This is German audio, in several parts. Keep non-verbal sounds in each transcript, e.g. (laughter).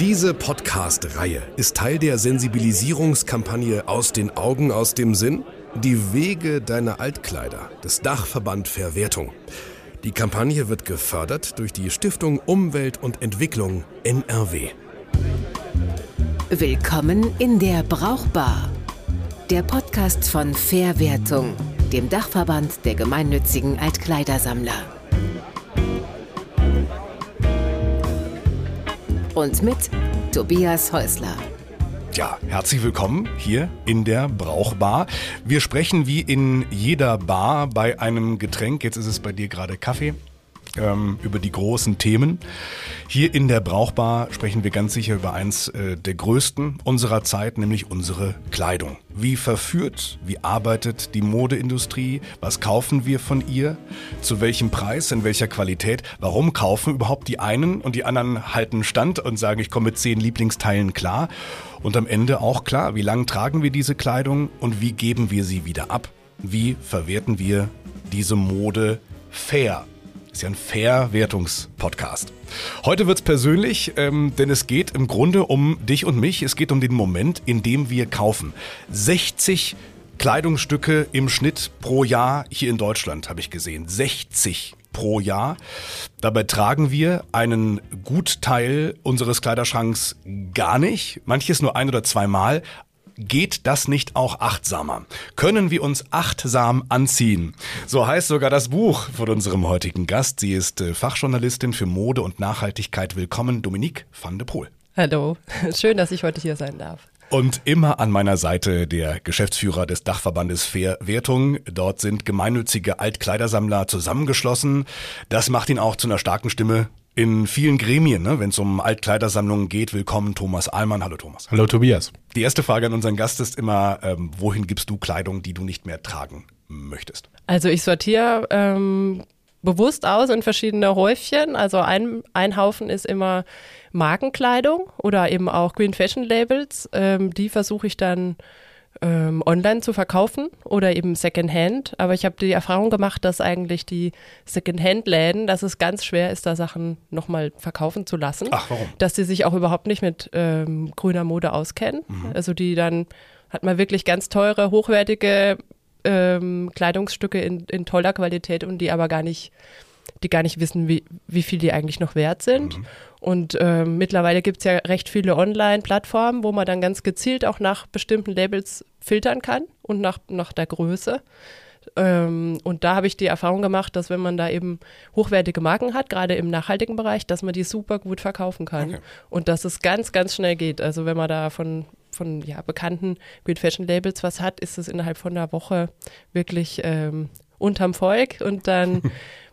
Diese Podcast-Reihe ist Teil der Sensibilisierungskampagne Aus den Augen, aus dem Sinn? Die Wege deiner Altkleider des Dachverband Verwertung. Die Kampagne wird gefördert durch die Stiftung Umwelt und Entwicklung NRW. Willkommen in der Brauchbar. Der Podcast von Verwertung, dem Dachverband der gemeinnützigen Altkleidersammler. Und mit Tobias Häusler. Ja, herzlich willkommen hier in der Brauchbar. Wir sprechen wie in jeder Bar bei einem Getränk. Jetzt ist es bei dir gerade Kaffee ähm, über die großen Themen. Hier in der Brauchbar sprechen wir ganz sicher über eins äh, der größten unserer Zeit, nämlich unsere Kleidung. Wie verführt, wie arbeitet die Modeindustrie? Was kaufen wir von ihr? Zu welchem Preis? In welcher Qualität? Warum kaufen überhaupt die einen und die anderen halten Stand und sagen, ich komme mit zehn Lieblingsteilen klar? Und am Ende auch klar, wie lange tragen wir diese Kleidung und wie geben wir sie wieder ab? Wie verwerten wir diese Mode fair? Ist ja ein Verwertungspodcast. Heute wird's persönlich, ähm, denn es geht im Grunde um dich und mich. Es geht um den Moment, in dem wir kaufen. 60 Kleidungsstücke im Schnitt pro Jahr hier in Deutschland, habe ich gesehen. 60 pro Jahr. Dabei tragen wir einen Gutteil unseres Kleiderschranks gar nicht, manches nur ein oder zweimal, Geht das nicht auch achtsamer? Können wir uns achtsam anziehen? So heißt sogar das Buch von unserem heutigen Gast. Sie ist äh, Fachjournalistin für Mode und Nachhaltigkeit. Willkommen, Dominique van de Poel. Hallo, (laughs) schön, dass ich heute hier sein darf. Und immer an meiner Seite der Geschäftsführer des Dachverbandes Verwertung. Dort sind gemeinnützige Altkleidersammler zusammengeschlossen. Das macht ihn auch zu einer starken Stimme in vielen Gremien, ne, wenn es um Altkleidersammlungen geht. Willkommen, Thomas Ahlmann. Hallo, Thomas. Hallo, Tobias. Die erste Frage an unseren Gast ist immer, ähm, wohin gibst du Kleidung, die du nicht mehr tragen möchtest? Also ich sortiere ähm, bewusst aus in verschiedene Häufchen. Also ein, ein Haufen ist immer Markenkleidung oder eben auch Green Fashion Labels. Ähm, die versuche ich dann ähm, online zu verkaufen oder eben Secondhand. Aber ich habe die Erfahrung gemacht, dass eigentlich die Secondhand-Läden, dass es ganz schwer ist, da Sachen nochmal verkaufen zu lassen. Ach, warum? Dass sie sich auch überhaupt nicht mit ähm, grüner Mode auskennen. Mhm. Also die dann hat man wirklich ganz teure, hochwertige ähm, Kleidungsstücke in, in toller Qualität und die aber gar nicht die gar nicht wissen, wie, wie viel die eigentlich noch wert sind. Mhm. Und äh, mittlerweile gibt es ja recht viele Online-Plattformen, wo man dann ganz gezielt auch nach bestimmten Labels filtern kann und nach, nach der Größe. Ähm, und da habe ich die Erfahrung gemacht, dass wenn man da eben hochwertige Marken hat, gerade im nachhaltigen Bereich, dass man die super gut verkaufen kann. Okay. Und dass es ganz, ganz schnell geht. Also wenn man da von von ja, bekannten Green Fashion Labels was hat, ist es innerhalb von einer Woche wirklich ähm, unterm Volk und dann (laughs)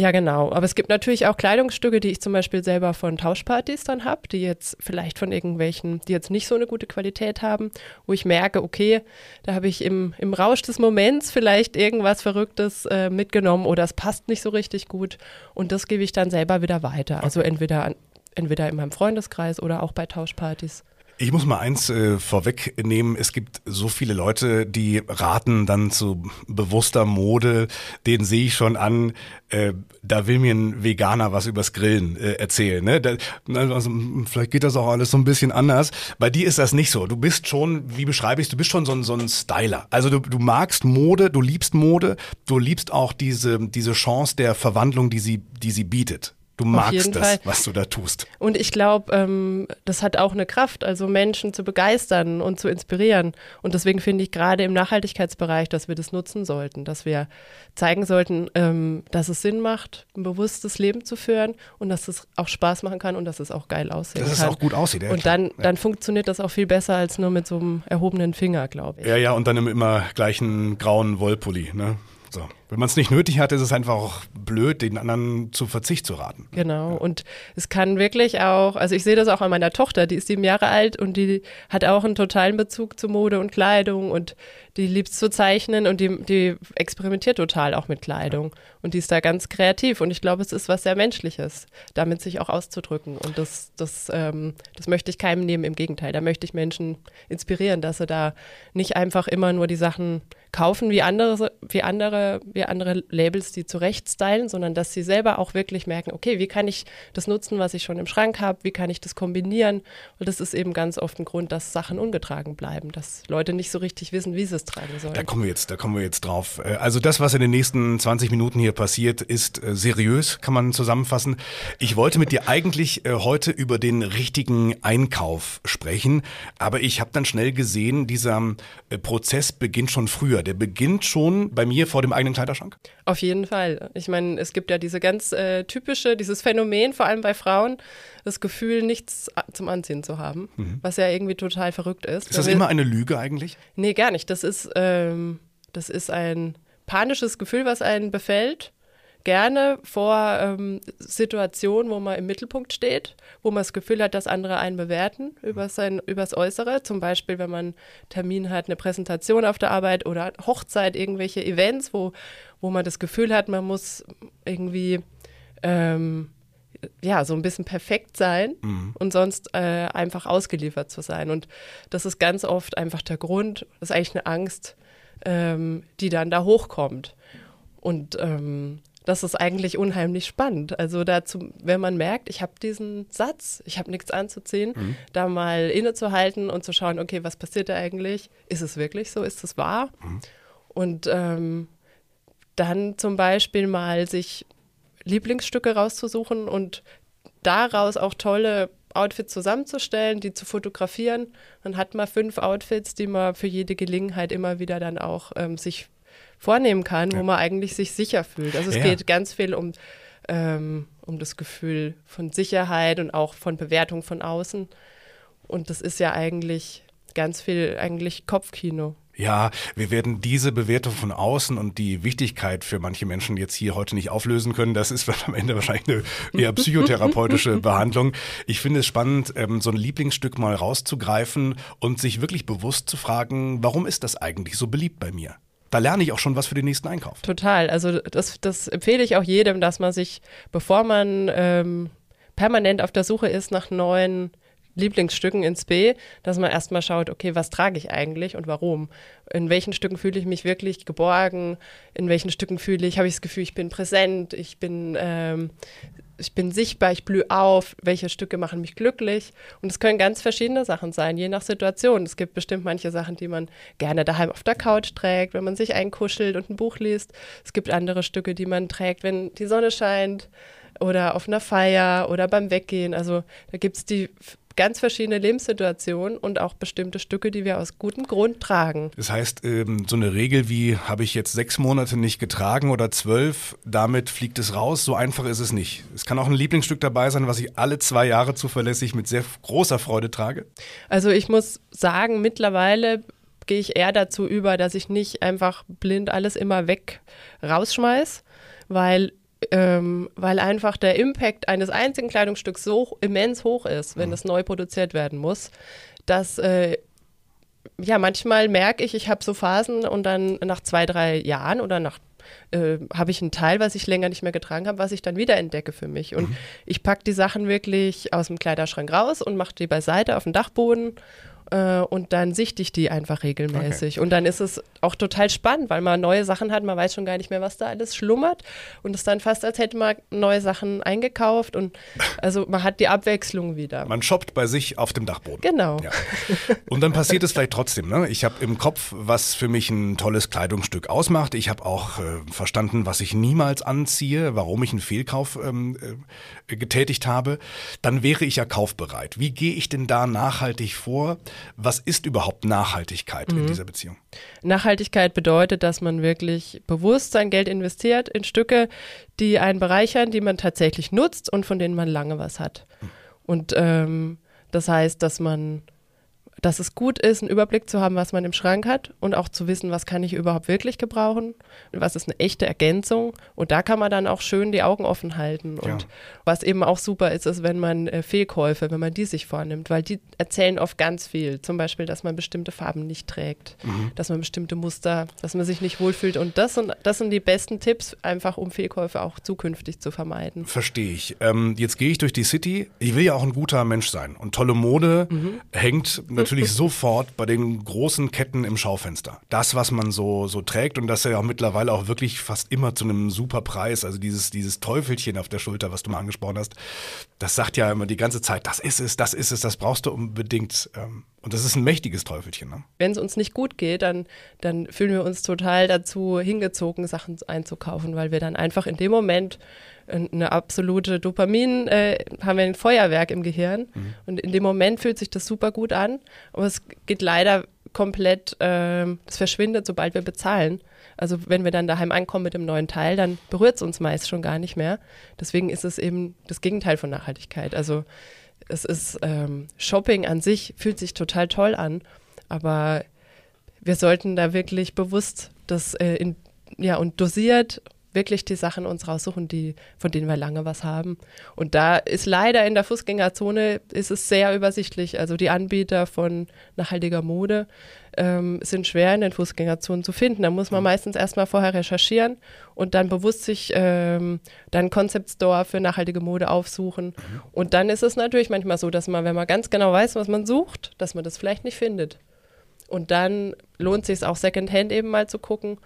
Ja, genau. Aber es gibt natürlich auch Kleidungsstücke, die ich zum Beispiel selber von Tauschpartys dann habe, die jetzt vielleicht von irgendwelchen, die jetzt nicht so eine gute Qualität haben, wo ich merke, okay, da habe ich im, im Rausch des Moments vielleicht irgendwas Verrücktes äh, mitgenommen oder es passt nicht so richtig gut und das gebe ich dann selber wieder weiter. Also entweder, entweder in meinem Freundeskreis oder auch bei Tauschpartys. Ich muss mal eins äh, vorwegnehmen. Es gibt so viele Leute, die raten dann zu bewusster Mode. Den sehe ich schon an. Äh, da will mir ein Veganer was übers Grillen äh, erzählen. Ne? Da, also, vielleicht geht das auch alles so ein bisschen anders. Bei dir ist das nicht so. Du bist schon, wie beschreibe ich du bist schon so ein, so ein Styler. Also du, du magst Mode, du liebst Mode, du liebst auch diese, diese Chance der Verwandlung, die sie, die sie bietet. Du magst das, Fall. was du da tust. Und ich glaube, ähm, das hat auch eine Kraft, also Menschen zu begeistern und zu inspirieren. Und deswegen finde ich gerade im Nachhaltigkeitsbereich, dass wir das nutzen sollten, dass wir zeigen sollten, ähm, dass es Sinn macht, ein bewusstes Leben zu führen und dass es auch Spaß machen kann und dass es auch geil aussehen dass kann. Dass es auch gut aussieht. Ja, und dann, dann funktioniert das auch viel besser als nur mit so einem erhobenen Finger, glaube ich. Ja, ja, und dann im immer gleichen grauen Wollpulli, ne? So. Wenn man es nicht nötig hat, ist es einfach auch blöd, den anderen zu Verzicht zu raten. Genau. Ja. Und es kann wirklich auch, also ich sehe das auch an meiner Tochter, die ist sieben Jahre alt und die hat auch einen totalen Bezug zu Mode und Kleidung und die liebt es zu zeichnen und die, die experimentiert total auch mit Kleidung. Und die ist da ganz kreativ und ich glaube, es ist was sehr Menschliches, damit sich auch auszudrücken. Und das, das, ähm, das möchte ich keinem nehmen, im Gegenteil. Da möchte ich Menschen inspirieren, dass sie da nicht einfach immer nur die Sachen kaufen wie andere, wie andere, wie wie andere Labels die zurecht stylen, sondern dass sie selber auch wirklich merken, okay, wie kann ich das nutzen, was ich schon im Schrank habe, wie kann ich das kombinieren? Und das ist eben ganz oft ein Grund, dass Sachen ungetragen bleiben, dass Leute nicht so richtig wissen, wie sie es tragen sollen. Da kommen wir jetzt, da kommen wir jetzt drauf. Äh, also das, was in den nächsten 20 Minuten hier passiert, ist äh, seriös, kann man zusammenfassen. Ich wollte mit dir eigentlich äh, heute über den richtigen Einkauf sprechen, aber ich habe dann schnell gesehen, dieser Prozess beginnt schon früher. Der beginnt schon bei mir vor dem eigenen Kleiderschrank. Auf jeden Fall. Ich meine, es gibt ja diese ganz äh, typische, dieses Phänomen, vor allem bei Frauen, das Gefühl, nichts zum Anziehen zu haben, mhm. was ja irgendwie total verrückt ist. Ist das immer eine Lüge eigentlich? Nee, gar nicht. Das ist, ähm, das ist ein panisches Gefühl, was einen befällt gerne vor ähm, Situationen, wo man im Mittelpunkt steht, wo man das Gefühl hat, dass andere einen bewerten über sein übers Äußere. Zum Beispiel, wenn man einen Termin hat, eine Präsentation auf der Arbeit oder Hochzeit, irgendwelche Events, wo, wo man das Gefühl hat, man muss irgendwie ähm, ja, so ein bisschen perfekt sein mhm. und sonst äh, einfach ausgeliefert zu sein. Und das ist ganz oft einfach der Grund, das ist eigentlich eine Angst, ähm, die dann da hochkommt. Und ähm, das ist eigentlich unheimlich spannend. Also dazu, wenn man merkt, ich habe diesen Satz, ich habe nichts anzuziehen, mhm. da mal innezuhalten und zu schauen, okay, was passiert da eigentlich? Ist es wirklich so? Ist es wahr? Mhm. Und ähm, dann zum Beispiel mal sich Lieblingsstücke rauszusuchen und daraus auch tolle Outfits zusammenzustellen, die zu fotografieren. Dann hat man fünf Outfits, die man für jede Gelegenheit immer wieder dann auch ähm, sich vornehmen kann, ja. wo man eigentlich sich sicher fühlt. Also es ja. geht ganz viel um, ähm, um das Gefühl von Sicherheit und auch von Bewertung von außen. Und das ist ja eigentlich ganz viel eigentlich Kopfkino. Ja, wir werden diese Bewertung von außen und die Wichtigkeit für manche Menschen jetzt hier heute nicht auflösen können. Das ist (laughs) am Ende wahrscheinlich eine eher psychotherapeutische (laughs) Behandlung. Ich finde es spannend, ähm, so ein Lieblingsstück mal rauszugreifen und sich wirklich bewusst zu fragen, warum ist das eigentlich so beliebt bei mir? Da lerne ich auch schon was für den nächsten Einkauf. Total. Also das, das empfehle ich auch jedem, dass man sich, bevor man ähm, permanent auf der Suche ist nach neuen Lieblingsstücken ins B, dass man erstmal schaut, okay, was trage ich eigentlich und warum? In welchen Stücken fühle ich mich wirklich geborgen? In welchen Stücken fühle ich, habe ich das Gefühl, ich bin präsent, ich bin ähm, ich bin sichtbar, ich blühe auf, welche Stücke machen mich glücklich. Und es können ganz verschiedene Sachen sein, je nach Situation. Es gibt bestimmt manche Sachen, die man gerne daheim auf der Couch trägt, wenn man sich einkuschelt und ein Buch liest. Es gibt andere Stücke, die man trägt, wenn die Sonne scheint oder auf einer Feier oder beim Weggehen. Also da gibt es die ganz verschiedene Lebenssituationen und auch bestimmte Stücke, die wir aus gutem Grund tragen. Das heißt, ähm, so eine Regel wie habe ich jetzt sechs Monate nicht getragen oder zwölf, damit fliegt es raus. So einfach ist es nicht. Es kann auch ein Lieblingsstück dabei sein, was ich alle zwei Jahre zuverlässig mit sehr großer Freude trage. Also ich muss sagen, mittlerweile gehe ich eher dazu über, dass ich nicht einfach blind alles immer weg rausschmeiß, weil ähm, weil einfach der Impact eines einzigen Kleidungsstücks so immens hoch ist, wenn mhm. es neu produziert werden muss, dass äh, ja manchmal merke ich, ich habe so Phasen und dann nach zwei, drei Jahren oder nach äh, habe ich einen Teil, was ich länger nicht mehr getragen habe, was ich dann wieder entdecke für mich. Und mhm. ich packe die Sachen wirklich aus dem Kleiderschrank raus und mache die beiseite auf den Dachboden äh, und dann sichte ich die einfach regelmäßig. Okay. Und dann ist es auch total spannend, weil man neue Sachen hat, man weiß schon gar nicht mehr, was da alles schlummert. Und es ist dann fast, als hätte man neue Sachen eingekauft und also man hat die Abwechslung wieder. Man shoppt bei sich auf dem Dachboden. Genau. Ja. Und dann passiert es vielleicht trotzdem. Ne? Ich habe im Kopf, was für mich ein tolles Kleidungsstück ausmacht. Ich habe auch äh, verstanden, was ich niemals anziehe, warum ich einen Fehlkauf ähm, äh, getätigt habe. Dann wäre ich ja kaufbereit. Wie gehe ich denn da nachhaltig vor? Was ist überhaupt Nachhaltigkeit mhm. in dieser Beziehung? Nachhaltigkeit bedeutet, dass man wirklich bewusst sein Geld investiert in Stücke, die einen bereichern, die man tatsächlich nutzt und von denen man lange was hat. Mhm. Und ähm, das heißt, dass man dass es gut ist, einen Überblick zu haben, was man im Schrank hat und auch zu wissen, was kann ich überhaupt wirklich gebrauchen, was ist eine echte Ergänzung. Und da kann man dann auch schön die Augen offen halten. Und ja. was eben auch super ist, ist, wenn man äh, Fehlkäufe, wenn man die sich vornimmt, weil die erzählen oft ganz viel. Zum Beispiel, dass man bestimmte Farben nicht trägt, mhm. dass man bestimmte Muster, dass man sich nicht wohlfühlt. Und das sind, das sind die besten Tipps, einfach um Fehlkäufe auch zukünftig zu vermeiden. Verstehe ich. Ähm, jetzt gehe ich durch die City. Ich will ja auch ein guter Mensch sein. Und tolle Mode mhm. hängt natürlich natürlich sofort bei den großen Ketten im Schaufenster. Das, was man so, so trägt und das ja auch mittlerweile auch wirklich fast immer zu einem super Preis, also dieses, dieses Teufelchen auf der Schulter, was du mal angesprochen hast, das sagt ja immer die ganze Zeit, das ist es, das ist es, das brauchst du unbedingt. Ähm, und das ist ein mächtiges Teufelchen. Ne? Wenn es uns nicht gut geht, dann, dann fühlen wir uns total dazu hingezogen, Sachen einzukaufen, weil wir dann einfach in dem Moment eine absolute Dopamin, äh, haben wir ein Feuerwerk im Gehirn. Mhm. Und in dem Moment fühlt sich das super gut an. Aber es geht leider komplett, äh, das verschwindet, sobald wir bezahlen. Also wenn wir dann daheim ankommen mit dem neuen Teil, dann berührt es uns meist schon gar nicht mehr. Deswegen ist es eben das Gegenteil von Nachhaltigkeit. Also es ist ähm, Shopping an sich fühlt sich total toll an, aber wir sollten da wirklich bewusst das äh, in, ja und dosiert wirklich die Sachen uns raussuchen, die, von denen wir lange was haben. Und da ist leider in der Fußgängerzone ist es sehr übersichtlich. Also die Anbieter von nachhaltiger Mode ähm, sind schwer in den Fußgängerzonen zu finden. Da muss man meistens erstmal vorher recherchieren und dann bewusst sich ähm, dann Concept Store für nachhaltige Mode aufsuchen. Mhm. Und dann ist es natürlich manchmal so, dass man, wenn man ganz genau weiß, was man sucht, dass man das vielleicht nicht findet. Und dann lohnt es sich auch Secondhand eben mal zu gucken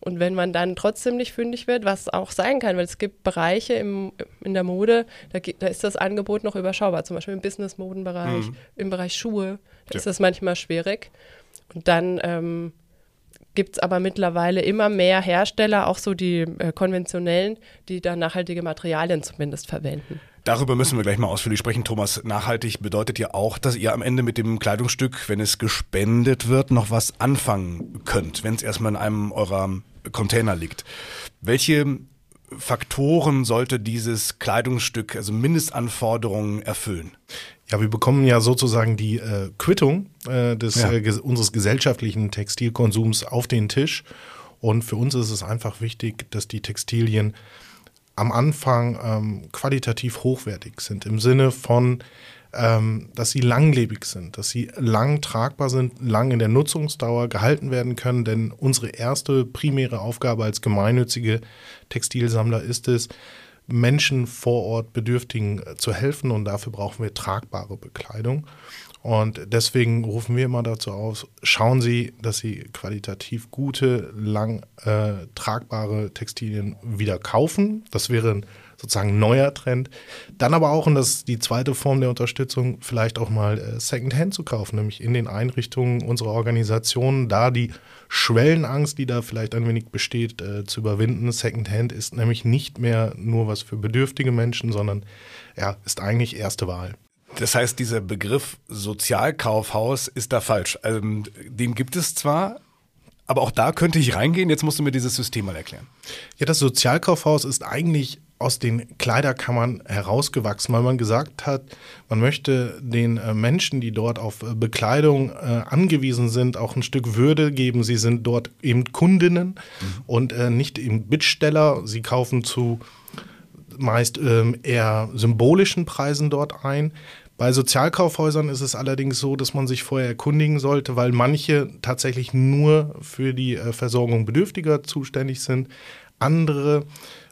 und wenn man dann trotzdem nicht fündig wird, was auch sein kann, weil es gibt Bereiche im, in der Mode, da, da ist das Angebot noch überschaubar, zum Beispiel im Business-Modenbereich, mhm. im Bereich Schuhe, da ja. ist das manchmal schwierig. Und dann ähm, gibt es aber mittlerweile immer mehr Hersteller, auch so die äh, konventionellen, die da nachhaltige Materialien zumindest verwenden. Darüber müssen wir gleich mal ausführlich sprechen. Thomas, nachhaltig bedeutet ja auch, dass ihr am Ende mit dem Kleidungsstück, wenn es gespendet wird, noch was anfangen könnt, wenn es erstmal in einem eurer Container liegt. Welche Faktoren sollte dieses Kleidungsstück, also Mindestanforderungen erfüllen? Ja, wir bekommen ja sozusagen die äh, Quittung äh, des, ja. äh, unseres gesellschaftlichen Textilkonsums auf den Tisch. Und für uns ist es einfach wichtig, dass die Textilien am Anfang ähm, qualitativ hochwertig sind, im Sinne von ähm, dass sie langlebig sind, dass sie lang tragbar sind, lang in der Nutzungsdauer gehalten werden können. Denn unsere erste primäre Aufgabe als gemeinnützige Textilsammler ist es, Menschen vor Ort Bedürftigen äh, zu helfen und dafür brauchen wir tragbare Bekleidung. Und deswegen rufen wir immer dazu auf, schauen Sie, dass Sie qualitativ gute, lang äh, tragbare Textilien wieder kaufen. Das wäre ein sozusagen neuer Trend. Dann aber auch, und das ist die zweite Form der Unterstützung, vielleicht auch mal äh, Secondhand zu kaufen, nämlich in den Einrichtungen unserer Organisationen, da die Schwellenangst, die da vielleicht ein wenig besteht, äh, zu überwinden. Secondhand ist nämlich nicht mehr nur was für bedürftige Menschen, sondern ja, ist eigentlich erste Wahl. Das heißt, dieser Begriff Sozialkaufhaus ist da falsch. Also, den gibt es zwar, aber auch da könnte ich reingehen. Jetzt musst du mir dieses System mal erklären. Ja, das Sozialkaufhaus ist eigentlich aus den Kleiderkammern herausgewachsen, weil man gesagt hat, man möchte den äh, Menschen, die dort auf äh, Bekleidung äh, angewiesen sind, auch ein Stück Würde geben. Sie sind dort eben Kundinnen mhm. und nicht eben Bittsteller. Sie kaufen zu meist ähm, eher symbolischen Preisen dort ein. Bei Sozialkaufhäusern ist es allerdings so, dass man sich vorher erkundigen sollte, weil manche tatsächlich nur für die Versorgung Bedürftiger zuständig sind. Andere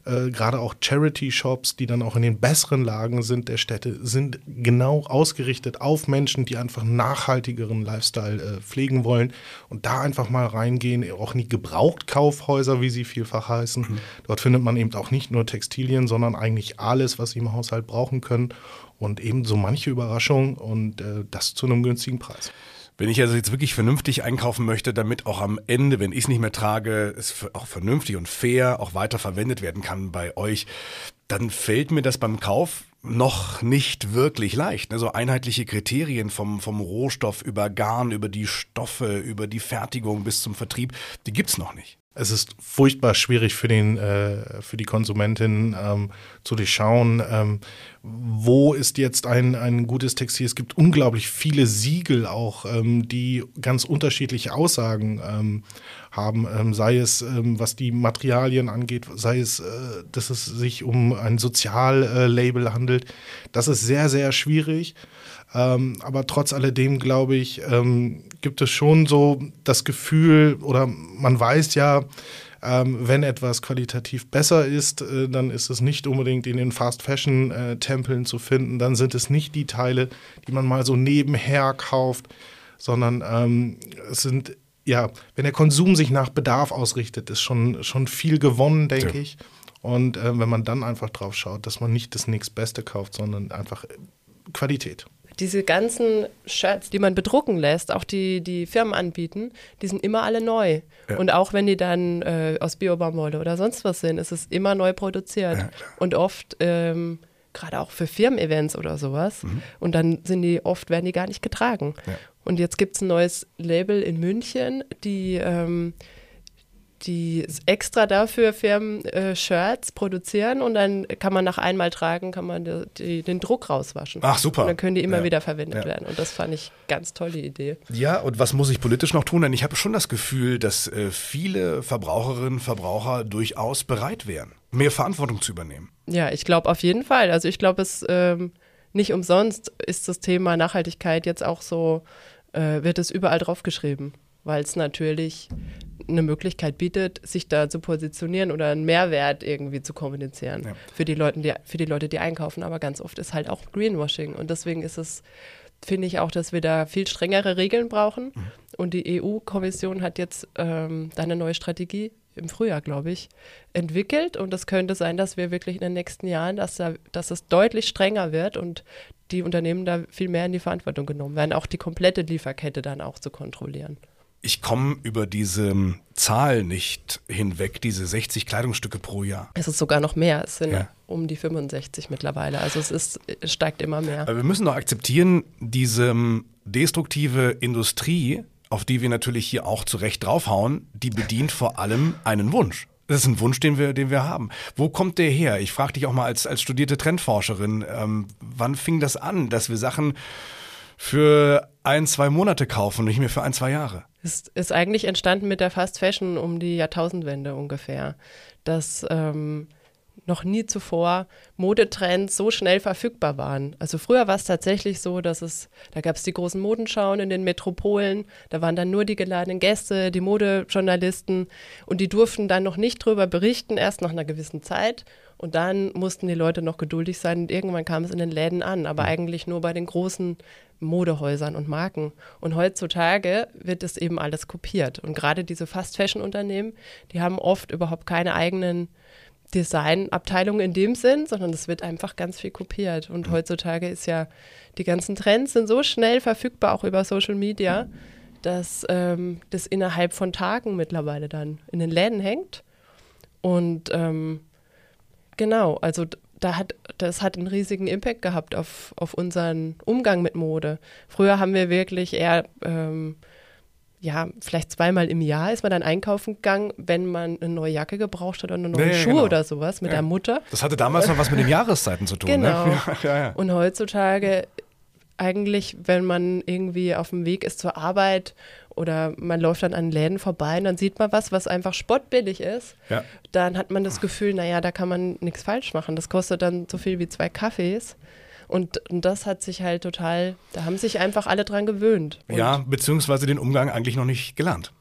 äh, gerade auch Charity-Shops, die dann auch in den besseren Lagen sind der Städte, sind genau ausgerichtet auf Menschen, die einfach nachhaltigeren Lifestyle äh, pflegen wollen und da einfach mal reingehen, auch nie Gebrauchtkaufhäuser, wie sie vielfach heißen. Mhm. Dort findet man eben auch nicht nur Textilien, sondern eigentlich alles, was sie im Haushalt brauchen können und eben so manche Überraschung und äh, das zu einem günstigen Preis. Wenn ich also jetzt wirklich vernünftig einkaufen möchte, damit auch am Ende, wenn ich es nicht mehr trage, es auch vernünftig und fair auch weiter verwendet werden kann bei euch, dann fällt mir das beim Kauf noch nicht wirklich leicht. Also einheitliche Kriterien vom, vom Rohstoff über Garn, über die Stoffe, über die Fertigung bis zum Vertrieb, die gibt's noch nicht es ist furchtbar schwierig für, den, äh, für die Konsumentin ähm, zu durchschauen, ähm, wo ist jetzt ein, ein gutes Textil. Es gibt unglaublich viele Siegel auch, ähm, die ganz unterschiedliche Aussagen ähm, haben, ähm, sei es ähm, was die Materialien angeht, sei es, äh, dass es sich um ein Soziallabel handelt. Das ist sehr, sehr schwierig. Ähm, aber trotz alledem, glaube ich, ähm, gibt es schon so das Gefühl oder man weiß ja, ähm, wenn etwas qualitativ besser ist, äh, dann ist es nicht unbedingt in den Fast-Fashion-Tempeln äh, zu finden. Dann sind es nicht die Teile, die man mal so nebenher kauft, sondern ähm, es sind, ja, wenn der Konsum sich nach Bedarf ausrichtet, ist schon, schon viel gewonnen, denke ja. ich. Und äh, wenn man dann einfach drauf schaut, dass man nicht das nächstbeste kauft, sondern einfach Qualität diese ganzen Shirts, die man bedrucken lässt, auch die, die Firmen anbieten, die sind immer alle neu. Ja. Und auch wenn die dann äh, aus Biobaumwolle oder sonst was sind, ist es immer neu produziert. Ja, und oft, ähm, gerade auch für Firmen-Events oder sowas. Mhm. Und dann sind die oft, werden die gar nicht getragen. Ja. Und jetzt gibt es ein neues Label in München, die ähm, die extra dafür Firmen äh, Shirts produzieren und dann kann man nach einmal tragen, kann man die, die, den Druck rauswaschen. Ach super. Und dann können die immer ja. wieder verwendet ja. werden. Und das fand ich ganz tolle Idee. Ja, und was muss ich politisch noch tun? Denn ich habe schon das Gefühl, dass äh, viele Verbraucherinnen und Verbraucher durchaus bereit wären, mehr Verantwortung zu übernehmen. Ja, ich glaube auf jeden Fall. Also ich glaube, es ähm, nicht umsonst ist das Thema Nachhaltigkeit jetzt auch so, äh, wird es überall draufgeschrieben weil es natürlich eine Möglichkeit bietet, sich da zu positionieren oder einen Mehrwert irgendwie zu kommunizieren ja. für, die Leute, die, für die Leute, die einkaufen. Aber ganz oft ist halt auch Greenwashing. Und deswegen ist es, finde ich auch, dass wir da viel strengere Regeln brauchen. Mhm. Und die EU-Kommission hat jetzt ähm, da eine neue Strategie im Frühjahr, glaube ich, entwickelt. Und es könnte sein, dass wir wirklich in den nächsten Jahren, dass, da, dass es deutlich strenger wird und die Unternehmen da viel mehr in die Verantwortung genommen werden, auch die komplette Lieferkette dann auch zu kontrollieren ich komme über diese ähm, Zahl nicht hinweg, diese 60 Kleidungsstücke pro Jahr. Es ist sogar noch mehr, es sind ja. um die 65 mittlerweile. Also es, ist, es steigt immer mehr. Aber wir müssen doch akzeptieren, diese ähm, destruktive Industrie, auf die wir natürlich hier auch zu Recht draufhauen, die bedient vor allem einen Wunsch. Das ist ein Wunsch, den wir, den wir haben. Wo kommt der her? Ich frage dich auch mal als, als studierte Trendforscherin, ähm, wann fing das an, dass wir Sachen für ein, zwei Monate kaufen und nicht mehr für ein, zwei Jahre? Ist, ist eigentlich entstanden mit der Fast Fashion um die Jahrtausendwende ungefähr. Dass ähm, noch nie zuvor Modetrends so schnell verfügbar waren. Also früher war es tatsächlich so, dass es, da gab es die großen Modenschauen in den Metropolen, da waren dann nur die geladenen Gäste, die Modejournalisten und die durften dann noch nicht drüber berichten, erst nach einer gewissen Zeit. Und dann mussten die Leute noch geduldig sein und irgendwann kam es in den Läden an, aber mhm. eigentlich nur bei den großen Modehäusern und Marken. Und heutzutage wird es eben alles kopiert. Und gerade diese Fast-Fashion-Unternehmen, die haben oft überhaupt keine eigenen Designabteilungen in dem Sinn, sondern es wird einfach ganz viel kopiert. Und mhm. heutzutage ist ja, die ganzen Trends sind so schnell verfügbar, auch über Social Media, dass ähm, das innerhalb von Tagen mittlerweile dann in den Läden hängt. Und ähm, genau, also da hat, das hat einen riesigen Impact gehabt auf, auf unseren Umgang mit Mode. Früher haben wir wirklich eher, ähm, ja, vielleicht zweimal im Jahr ist man dann einkaufen gegangen, wenn man eine neue Jacke gebraucht hat oder eine neue nee, Schuhe genau. oder sowas mit ja. der Mutter. Das hatte damals noch was mit den Jahreszeiten zu tun. Ne? Genau. (laughs) Ne? Ja, ja, Und heutzutage eigentlich, wenn man irgendwie auf dem Weg ist zur Arbeit oder man läuft dann an Läden vorbei und dann sieht man was, was einfach spottbillig ist, ja. dann hat man das Gefühl, naja, da kann man nichts falsch machen. Das kostet dann so viel wie zwei Kaffees. Und, und, das hat sich halt total, da haben sich einfach alle dran gewöhnt. Ja, beziehungsweise den Umgang eigentlich noch nicht gelernt.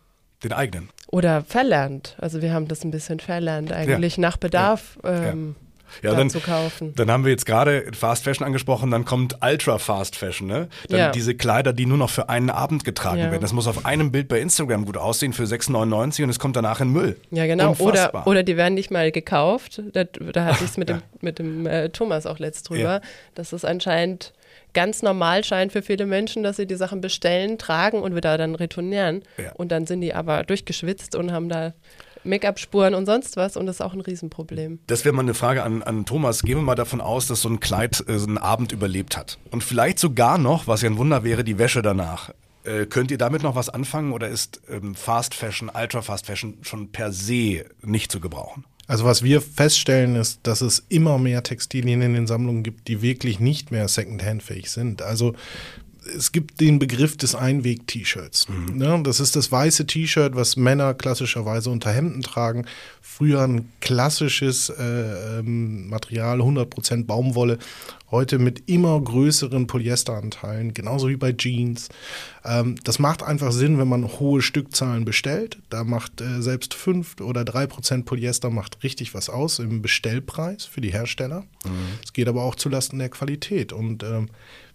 Den eigenen. Oder verlernt. Also wir haben das ein bisschen verlernt, eigentlich ja. nach Bedarf. Ja. Ähm, ja, dann, zu kaufen. Dann haben wir jetzt gerade Fast Fashion angesprochen, dann kommt Ultra Fast Fashion, ne? Dann ja. diese Kleider, die nur noch für einen Abend getragen ja. werden. Das muss auf einem Bild bei Instagram gut aussehen für 6,99 und es kommt danach in Müll. Ja, genau. Oder, oder die werden nicht mal gekauft. Da, da hatte ich es mit, dem, mit dem äh, Thomas auch letzt drüber. Das ist anscheinend ganz normal scheint für viele Menschen, dass sie die Sachen bestellen, tragen und wieder dann retournieren. Ja. Und dann sind die aber durchgeschwitzt und haben da Make-up-Spuren und sonst was und das ist auch ein Riesenproblem. Das wäre mal eine Frage an, an Thomas. Gehen wir mal davon aus, dass so ein Kleid äh, einen Abend überlebt hat. Und vielleicht sogar noch, was ja ein Wunder wäre, die Wäsche danach. Äh, könnt ihr damit noch was anfangen oder ist ähm, Fast Fashion, Ultra Fast Fashion schon per se nicht zu gebrauchen? Also was wir feststellen ist, dass es immer mehr Textilien in den Sammlungen gibt, die wirklich nicht mehr Secondhand-fähig sind. Also es gibt den Begriff des Einweg-T-Shirts. Mhm. Ja, das ist das weiße T-Shirt, was Männer klassischerweise unter Hemden tragen. Früher ein klassisches äh, ähm, Material, 100% Baumwolle. Heute mit immer größeren Polyesteranteilen, genauso wie bei Jeans. Ähm, das macht einfach Sinn, wenn man hohe Stückzahlen bestellt. Da macht äh, selbst 5 oder 3% Polyester macht richtig was aus im Bestellpreis für die Hersteller. Mhm. Es mhm. geht aber auch zulasten der Qualität. Und ähm,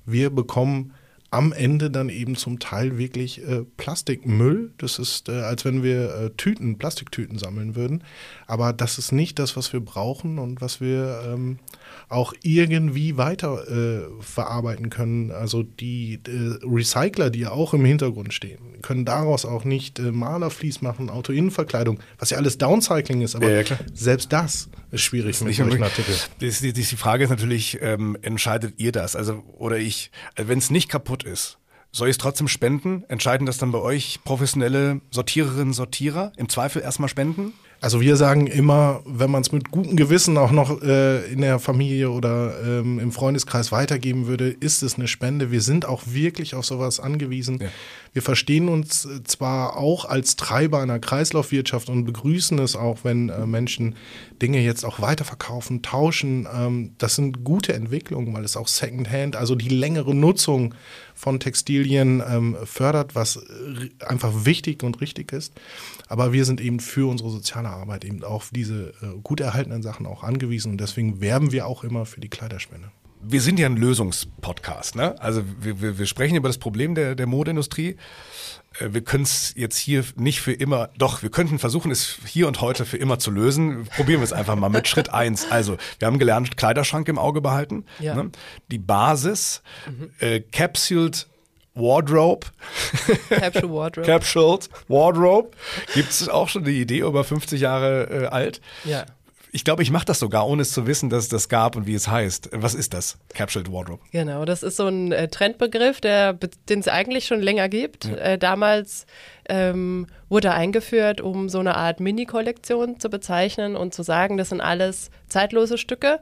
wir bekommen am Ende dann eben zum Teil wirklich äh, Plastikmüll. Das ist, äh, als wenn wir äh, Tüten, Plastiktüten sammeln würden. Aber das ist nicht das, was wir brauchen und was wir ähm, auch irgendwie weiter äh, verarbeiten können. Also die äh, Recycler, die ja auch im Hintergrund stehen, können daraus auch nicht äh, Malerflies machen, Autoinnenverkleidung, was ja alles Downcycling ist. Aber Ja, ja, selbst das ist schwierig mit Nicht solchen unbedingt. Artikeln. Das, die, die die Frage ist natürlich, ähm, entscheidet ihr das? Also, oder ich, wenn es nicht kaputt ist, soll ich es trotzdem spenden? Entscheiden das dann bei euch professionelle Sortiererinnen, Sortierer? Im Zweifel erstmal spenden? Also wir sagen immer, wenn man es mit gutem Gewissen auch noch äh, in der Familie oder ähm, im Freundeskreis weitergeben würde, ist es eine Spende. Wir sind auch wirklich auf sowas angewiesen. Ja. Wir verstehen uns äh, zwar auch als Treiber einer Kreislaufwirtschaft und begrüßen es auch, wenn äh, Menschen Dinge jetzt auch weiterverkaufen, tauschen. Ähm, das sind gute Entwicklungen, weil es auch Secondhand, also die längere Nutzung von Textilien ähm, fördert, was äh, einfach wichtig und richtig ist. Aber wir sind eben für unsere soziale Arbeit eben auf diese gut erhaltenen Sachen auch angewiesen und deswegen werben wir auch immer für die Kleiderspende. Wir sind ja ein Lösungspodcast, ne? Also wir, wir, wir sprechen über das Problem der, der Modeindustrie. Äh, Wir können es jetzt hier nicht für immer, doch, wir könnten versuchen, es hier und heute für immer zu lösen. Probieren wir es einfach mal mit Schritt eins. Also, wir haben gelernt, Kleiderschrank im Auge behalten. Ja. Ne? Die Basis, äh, Capsuled Wardrobe. Capsule (laughs) Wardrobe. Capsuled Wardrobe. Gibt es auch schon die Idee, über 50 Jahre äh, alt. ja. Ich glaube, ich mache das sogar, ohne es zu wissen, dass es das gab und wie es heißt. Was ist das? Capsuled Wardrobe. Genau, das ist so ein äh, Trendbegriff, der, den es eigentlich schon länger gibt. Äh, damals ähm, wurde eingeführt, um so eine Art Mini-Kollektion zu bezeichnen und zu sagen, das sind alles zeitlose Stücke,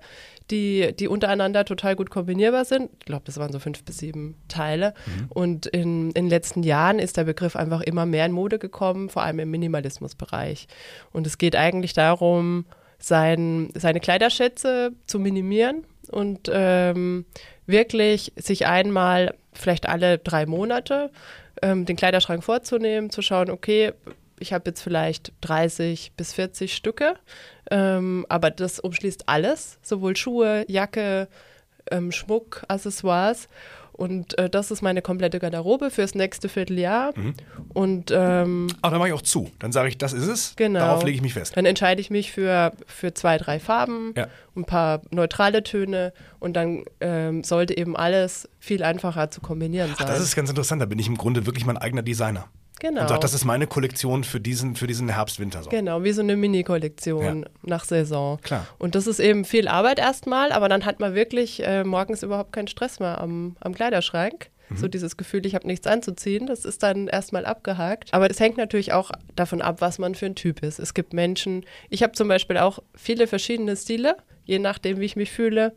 die, die untereinander total gut kombinierbar sind. Ich glaube, das waren so fünf bis sieben Teile. Und in, in den letzten Jahren ist der Begriff einfach immer mehr in Mode gekommen, vor allem im Minimalismusbereich. Und es geht eigentlich darum, sein, seine Kleiderschätze zu minimieren und ähm, wirklich sich einmal, vielleicht alle drei Monate, ähm, den Kleiderschrank vorzunehmen, zu schauen, okay, ich habe jetzt vielleicht 30 bis 40 Stücke, ähm, aber das umschließt alles, sowohl Schuhe, Jacke, ähm, Schmuck, Accessoires. Und äh, das ist meine komplette Garderobe fürs nächste Vierteljahr. Und ähm, Ach, dann mache ich auch zu. Dann sage ich, das ist es. Genau. Darauf lege ich mich fest. Dann entscheide ich mich für, für zwei, drei Farben, Ja. ein paar neutrale Töne und dann ähm, sollte eben alles viel einfacher zu kombinieren sein. Ach, das ist ganz interessant. Da bin ich im Grunde wirklich mein eigener Designer. Genau. Und sage, das ist meine Kollektion für diesen, für diesen Herbst-Winter. So. Genau, wie so eine Mini-Kollektion Ja. nach Saison. Klar. Und das ist eben viel Arbeit erstmal, aber dann hat man wirklich äh, morgens überhaupt keinen Stress mehr am, am Kleiderschrank. Mhm. So dieses Gefühl, ich habe nichts anzuziehen, das ist dann erstmal abgehakt. Aber es hängt natürlich auch davon ab, was man für ein Typ ist. Es gibt Menschen, ich habe zum Beispiel auch viele verschiedene Stile, je nachdem, wie ich mich fühle.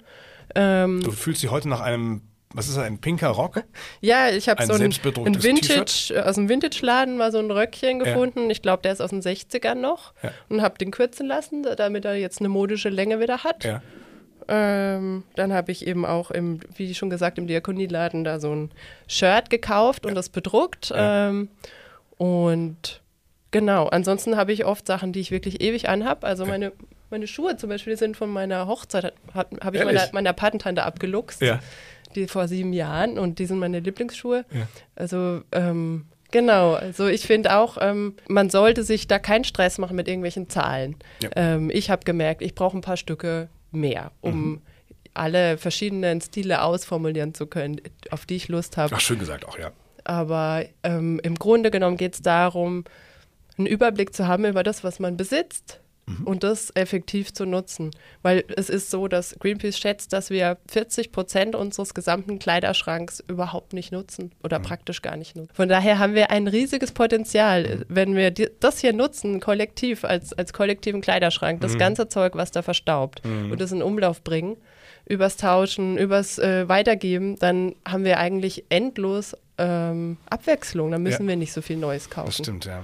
Ähm, Du fühlst dich heute nach einem, was ist das, ein pinker Rock? Ja, ich habe so ein, ein Vintage, aus dem Vintage-Laden mal so ein Röckchen gefunden. Ich glaube, der ist aus den 60ern noch. Ja. Und habe den kürzen lassen, damit er jetzt eine modische Länge wieder hat. Ja. Ähm, dann habe ich eben auch, im, wie schon gesagt, im Diakonieladen da so ein Shirt gekauft und das bedruckt. Ja. Ähm, und genau, ansonsten habe ich oft Sachen, die ich wirklich ewig anhab. Also meine, meine Schuhe zum Beispiel, die sind von meiner Hochzeit, habe ich meiner, meiner Patentante abgeluchst Ja. Die vor sieben Jahren und die sind meine Lieblingsschuhe. Ja. Also ähm, genau, also ich finde auch, ähm, man sollte sich da keinen Stress machen mit irgendwelchen Zahlen. Ja. Ähm, ich habe gemerkt, ich brauche ein paar Stücke mehr, um Mhm. alle verschiedenen Stile ausformulieren zu können, auf die ich Lust habe. Ach, schön gesagt auch, ja. Aber ähm, im Grunde genommen geht es darum, einen Überblick zu haben über das, was man besitzt und das effektiv zu nutzen. Weil es ist so, dass Greenpeace schätzt, dass wir 40 Prozent unseres gesamten Kleiderschranks überhaupt nicht nutzen oder praktisch gar nicht nutzen. Von daher haben wir ein riesiges Potenzial, wenn wir die, das hier nutzen, kollektiv, als, als kollektiven Kleiderschrank, das ganze Zeug, was da verstaubt und das in Umlauf bringen übers Tauschen, übers äh, Weitergeben, dann haben wir eigentlich endlos ähm, Abwechslung. Da müssen ja. wir nicht so viel Neues kaufen. Das stimmt, ja.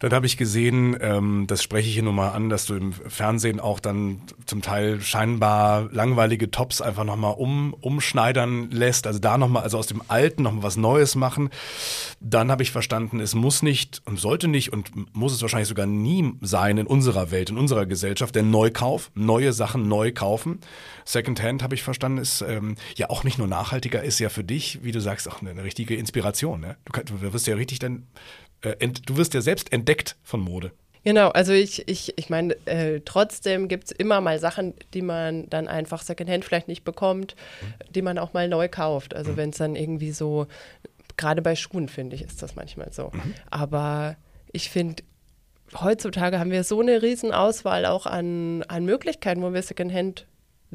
Dann habe ich gesehen, ähm, das spreche ich hier nur mal an, dass du im Fernsehen auch dann zum Teil scheinbar langweilige Tops einfach nochmal um, umschneidern lässt. Also da nochmal, also aus dem Alten nochmal was Neues machen. Dann habe ich verstanden, es muss nicht und sollte nicht und muss es wahrscheinlich sogar nie sein in unserer Welt, in unserer Gesellschaft, der Neukauf, neue Sachen neu kaufen. Secondhand, habe ich verstanden, ist ähm, ja auch nicht nur nachhaltiger, ist ja für dich, wie du sagst, auch eine, eine richtige Inspiration. Ne? Du, kann, du wirst ja richtig dann, äh, ent, du wirst ja selbst entdeckt von Mode. Genau, also ich, ich, ich meine, äh, trotzdem gibt es immer mal Sachen, die man dann einfach Secondhand vielleicht nicht bekommt, mhm. die man auch mal neu kauft. Also mhm. wenn es dann irgendwie so, gerade bei Schuhen finde ich, ist das manchmal so. Mhm. Aber ich finde, heutzutage haben wir so eine riesen Auswahl auch an, an Möglichkeiten, wo wir Secondhand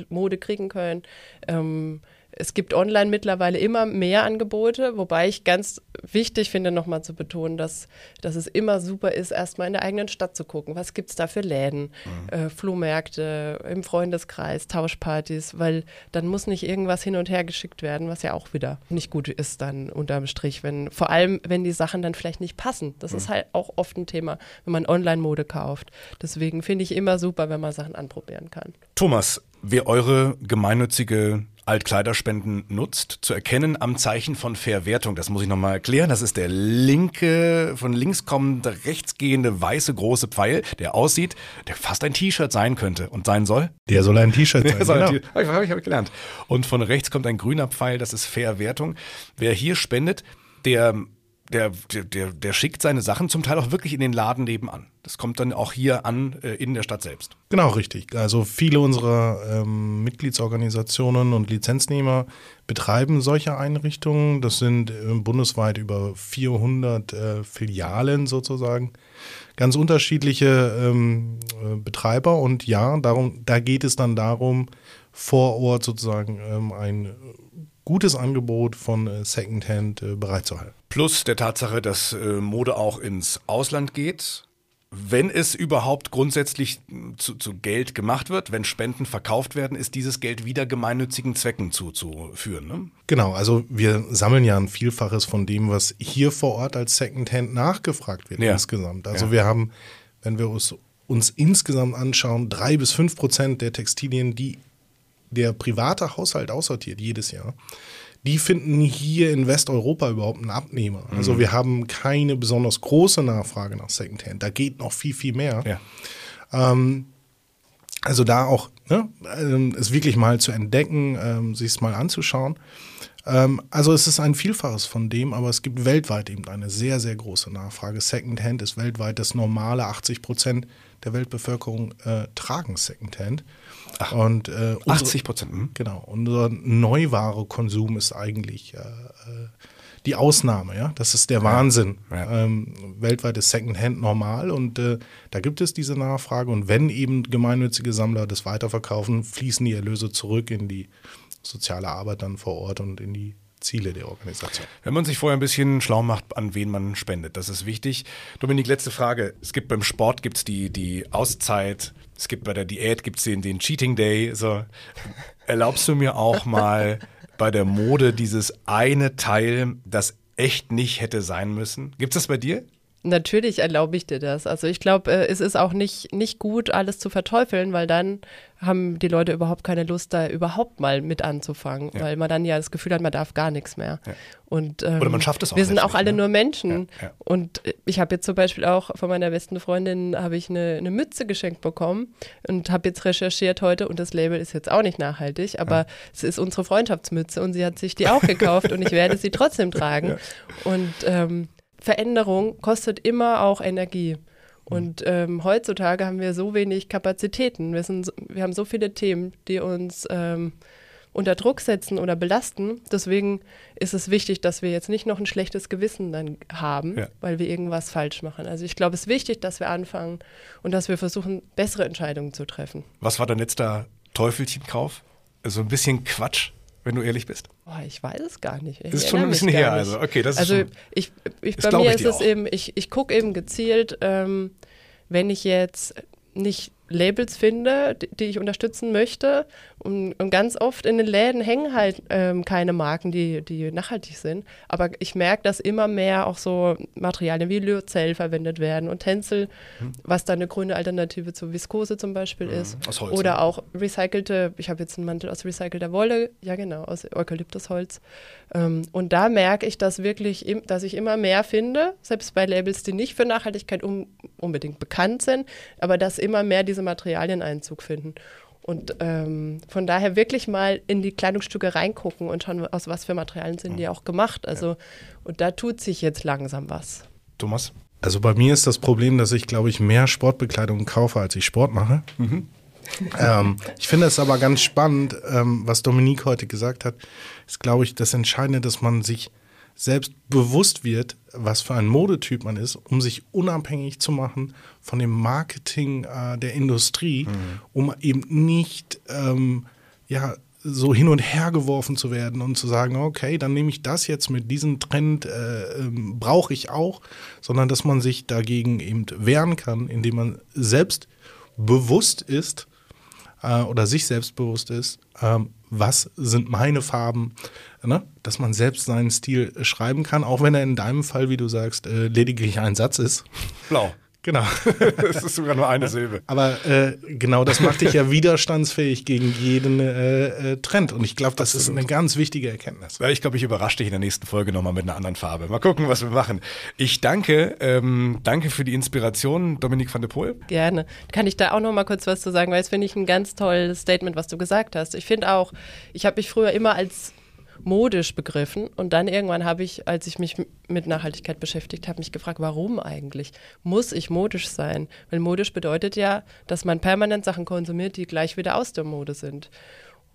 Mode kriegen können. Ähm, es gibt online mittlerweile immer mehr Angebote, wobei ich ganz wichtig finde, nochmal zu betonen, dass, dass es immer super ist, erstmal in der eigenen Stadt zu gucken. Was gibt es da für Läden, mhm. äh, Flohmärkte, im Freundeskreis, Tauschpartys, weil dann muss nicht irgendwas hin und her geschickt werden, was ja auch wieder nicht gut ist dann unterm Strich, wenn, vor allem, wenn die Sachen dann vielleicht nicht passen. Das mhm. ist halt auch oft ein Thema, wenn man Online-Mode kauft. Deswegen finde ich immer super, wenn man Sachen anprobieren kann. Thomas, wer eure gemeinnützige Altkleiderspenden nutzt, zu erkennen am Zeichen von Verwertung. Das muss ich nochmal erklären. Das ist der linke, von links kommende, rechts gehende, weiße große Pfeil, der aussieht, der fast ein T-Shirt sein könnte und sein soll. Der soll ein T-Shirt sein. Genau. Habe ich, hab ich gelernt. Und von rechts kommt ein grüner Pfeil, das ist Verwertung. Wer hier spendet, der der, der, der schickt seine Sachen zum Teil auch wirklich in den Laden nebenan. Das kommt dann auch hier an äh, in der Stadt selbst. Genau, richtig. Also viele unserer ähm, Mitgliedsorganisationen und Lizenznehmer betreiben solche Einrichtungen. Das sind äh, bundesweit über 400 äh, Filialen sozusagen. Ganz unterschiedliche ähm, äh, Betreiber und ja, darum, da geht es dann darum, vor Ort sozusagen ähm, ein gutes Angebot von äh, Secondhand äh, bereitzuhalten. Plus der Tatsache, dass äh, Mode auch ins Ausland geht. Wenn es überhaupt grundsätzlich zu, zu, Geld gemacht wird, wenn Spenden verkauft werden, ist dieses Geld wieder gemeinnützigen Zwecken zuzuführen. Ne? Genau, also wir sammeln ja ein Vielfaches von dem, was hier vor Ort als Secondhand nachgefragt wird ja. insgesamt. Also ja. wir haben, wenn wir uns, uns insgesamt anschauen, drei bis fünf Prozent der Textilien, die der private Haushalt aussortiert jedes Jahr, die finden hier in Westeuropa überhaupt einen Abnehmer. Also mhm. wir haben keine besonders große Nachfrage nach Secondhand. Da geht noch viel, viel mehr. Ja. Ähm, also da auch ne, ähm, es wirklich mal zu entdecken, ähm, sich es mal anzuschauen. Ähm, also es ist ein Vielfaches von dem, aber es gibt weltweit eben eine sehr, sehr große Nachfrage. Secondhand ist weltweit das normale. 80 Prozent der Weltbevölkerung äh, tragen Secondhand. Ach, und, äh, 80 Prozent. Hm? Genau. Unser Neuware-Konsum ist eigentlich äh, äh, die Ausnahme. Ja, das ist der Wahnsinn. Ja. Ähm, weltweit ist Secondhand normal und äh, da gibt es diese Nachfrage. Und wenn eben gemeinnützige Sammler das weiterverkaufen, fließen die Erlöse zurück in die soziale Arbeit dann vor Ort und in die Ziele der Organisation. Wenn man sich vorher ein bisschen schlau macht, an wen man spendet, das ist wichtig. Dominik, letzte Frage. Es gibt beim Sport gibt's die, die Auszeit, es gibt bei der Diät gibt's den, den Cheating Day. So. Erlaubst du mir auch (laughs) mal bei der Mode dieses eine Teil, das echt nicht hätte sein müssen? Gibt's das bei dir? Natürlich erlaube ich dir das. Also ich glaube, äh, es ist auch nicht, nicht gut, alles zu verteufeln, weil dann haben die Leute überhaupt keine Lust, da überhaupt mal mit anzufangen, ja. weil man dann ja das Gefühl hat, man darf gar nichts mehr. Ja. Und, ähm, Oder man schafft es auch Wir sind auch alle ne? nur Menschen. Ja. Und ich habe jetzt zum Beispiel auch von meiner besten Freundin habe ich eine, eine Mütze geschenkt bekommen und habe jetzt recherchiert heute und das Label ist jetzt auch nicht nachhaltig, aber es ist unsere Freundschaftsmütze und sie hat sich die auch gekauft und ich werde sie trotzdem (laughs) tragen. Und ähm, Veränderung kostet immer auch Energie. Und ähm, heutzutage haben wir so wenig Kapazitäten. Wir, sind, wir haben so viele Themen, die uns ähm, unter Druck setzen oder belasten. Deswegen ist es wichtig, dass wir jetzt nicht noch ein schlechtes Gewissen dann haben, ja. weil wir irgendwas falsch machen. Also ich glaube, es ist wichtig, dass wir anfangen und dass wir versuchen, bessere Entscheidungen zu treffen. Was war dein letzter Teufelchenkauf? So ein bisschen Quatsch wenn du ehrlich bist? Boah, ich weiß es gar nicht. Ich das ist schon ein bisschen her, also okay, das also ist schon, ich, ich, bei mir ist es auch. eben, ich, ich gucke eben gezielt, ähm, wenn ich jetzt nicht Labels finde, die, die ich unterstützen möchte. Und, und, ganz oft in den Läden hängen halt ähm, keine Marken, die, die nachhaltig sind. Aber ich merke, dass immer mehr auch so Materialien wie Lyocell verwendet werden und Tencel, hm. was dann eine grüne Alternative zu Viskose zum Beispiel hm. ist. Aus Holz, Oder auch recycelte, ich habe jetzt einen Mantel aus recycelter Wolle, ja genau, aus Eukalyptusholz. Ähm, und da merke ich, dass wirklich, dass ich immer mehr finde, selbst bei Labels, die nicht für Nachhaltigkeit um, unbedingt bekannt sind, aber dass immer mehr diese Materialien Einzug finden. Und ähm, von daher wirklich mal in die Kleidungsstücke reingucken und schauen, aus was für Materialien sind die auch gemacht. Also, und da tut sich jetzt langsam was. Thomas? Also bei mir ist das Problem, dass ich, glaube ich, mehr Sportbekleidung kaufe, als ich Sport mache. Mhm. (laughs) ähm, ich finde es aber ganz spannend, ähm, was Dominique heute gesagt hat, ist, glaube ich, das Entscheidende, dass man sich selbst bewusst wird, was für ein Modetyp man ist, um sich unabhängig zu machen von dem Marketing äh, der Industrie, mhm. um eben nicht ähm, ja, so hin und her geworfen zu werden und zu sagen, okay, dann nehme ich das jetzt mit diesem Trend, äh, ähm, brauche ich auch, sondern dass man sich dagegen eben wehren kann, indem man selbst bewusst ist äh, oder sich selbst bewusst ist, ähm, was sind meine Farben, ne? dass man selbst seinen Stil schreiben kann, auch wenn er in deinem Fall, wie du sagst, äh, lediglich ein Satz ist. Blau. Genau. (laughs) das ist sogar nur eine Silbe. Aber äh, genau das macht dich ja (laughs) widerstandsfähig gegen jeden äh, äh, Trend. Und ich glaube, das Absolut. ist eine ganz wichtige Erkenntnis. Ja, ich glaube, ich überrasche dich in der nächsten Folge nochmal mit einer anderen Farbe. Mal gucken, was wir machen. Ich danke, ähm, danke für die Inspiration, Dominik van de Poel. Gerne. Kann ich da auch nochmal kurz was zu sagen, weil es finde ich ein ganz tolles Statement, was du gesagt hast. Ich finde auch, ich habe mich früher immer als modisch begriffen. Und dann irgendwann habe ich, als ich mich mit Nachhaltigkeit beschäftigt habe, mich gefragt, warum eigentlich? Muss ich modisch sein? Weil modisch bedeutet ja, dass man permanent Sachen konsumiert, die gleich wieder aus der Mode sind.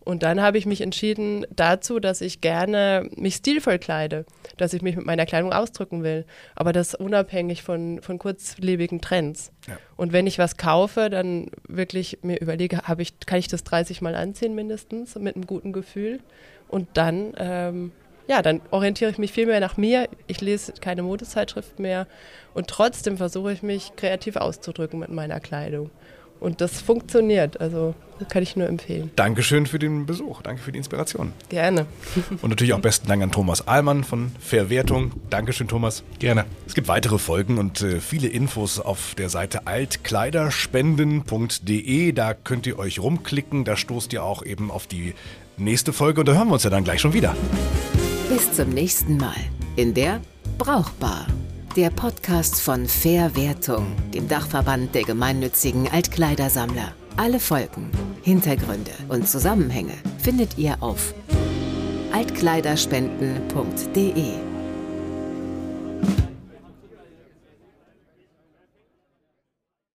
Und dann habe ich mich entschieden dazu, dass ich gerne mich stilvoll kleide, dass ich mich mit meiner Kleidung ausdrücken will, aber das unabhängig von, von kurzlebigen Trends. Ja. Und wenn ich was kaufe, dann wirklich mir überlege, habe ich, kann ich das 30 Mal anziehen mindestens mit einem guten Gefühl? Und dann, ähm, ja, dann orientiere ich mich viel mehr nach mir. Ich lese keine Modezeitschriften mehr und trotzdem versuche ich mich kreativ auszudrücken mit meiner Kleidung. Und das funktioniert. Also das kann ich nur empfehlen. Dankeschön für den Besuch. Danke für die Inspiration. Gerne. Und natürlich auch besten Dank an Thomas Ahlmann von Verwertung. Dankeschön, Thomas. Gerne. Es gibt weitere Folgen und äh, viele Infos auf der Seite altkleiderspenden.de. Da könnt ihr euch rumklicken. Da stoßt ihr auch eben auf die nächste Folge und da hören wir uns ja dann gleich schon wieder. Bis zum nächsten Mal in der Brauchbar. Der Podcast von Fairwertung, dem Dachverband der gemeinnützigen Altkleidersammler. Alle Folgen, Hintergründe und Zusammenhänge findet ihr auf altkleiderspenden.de.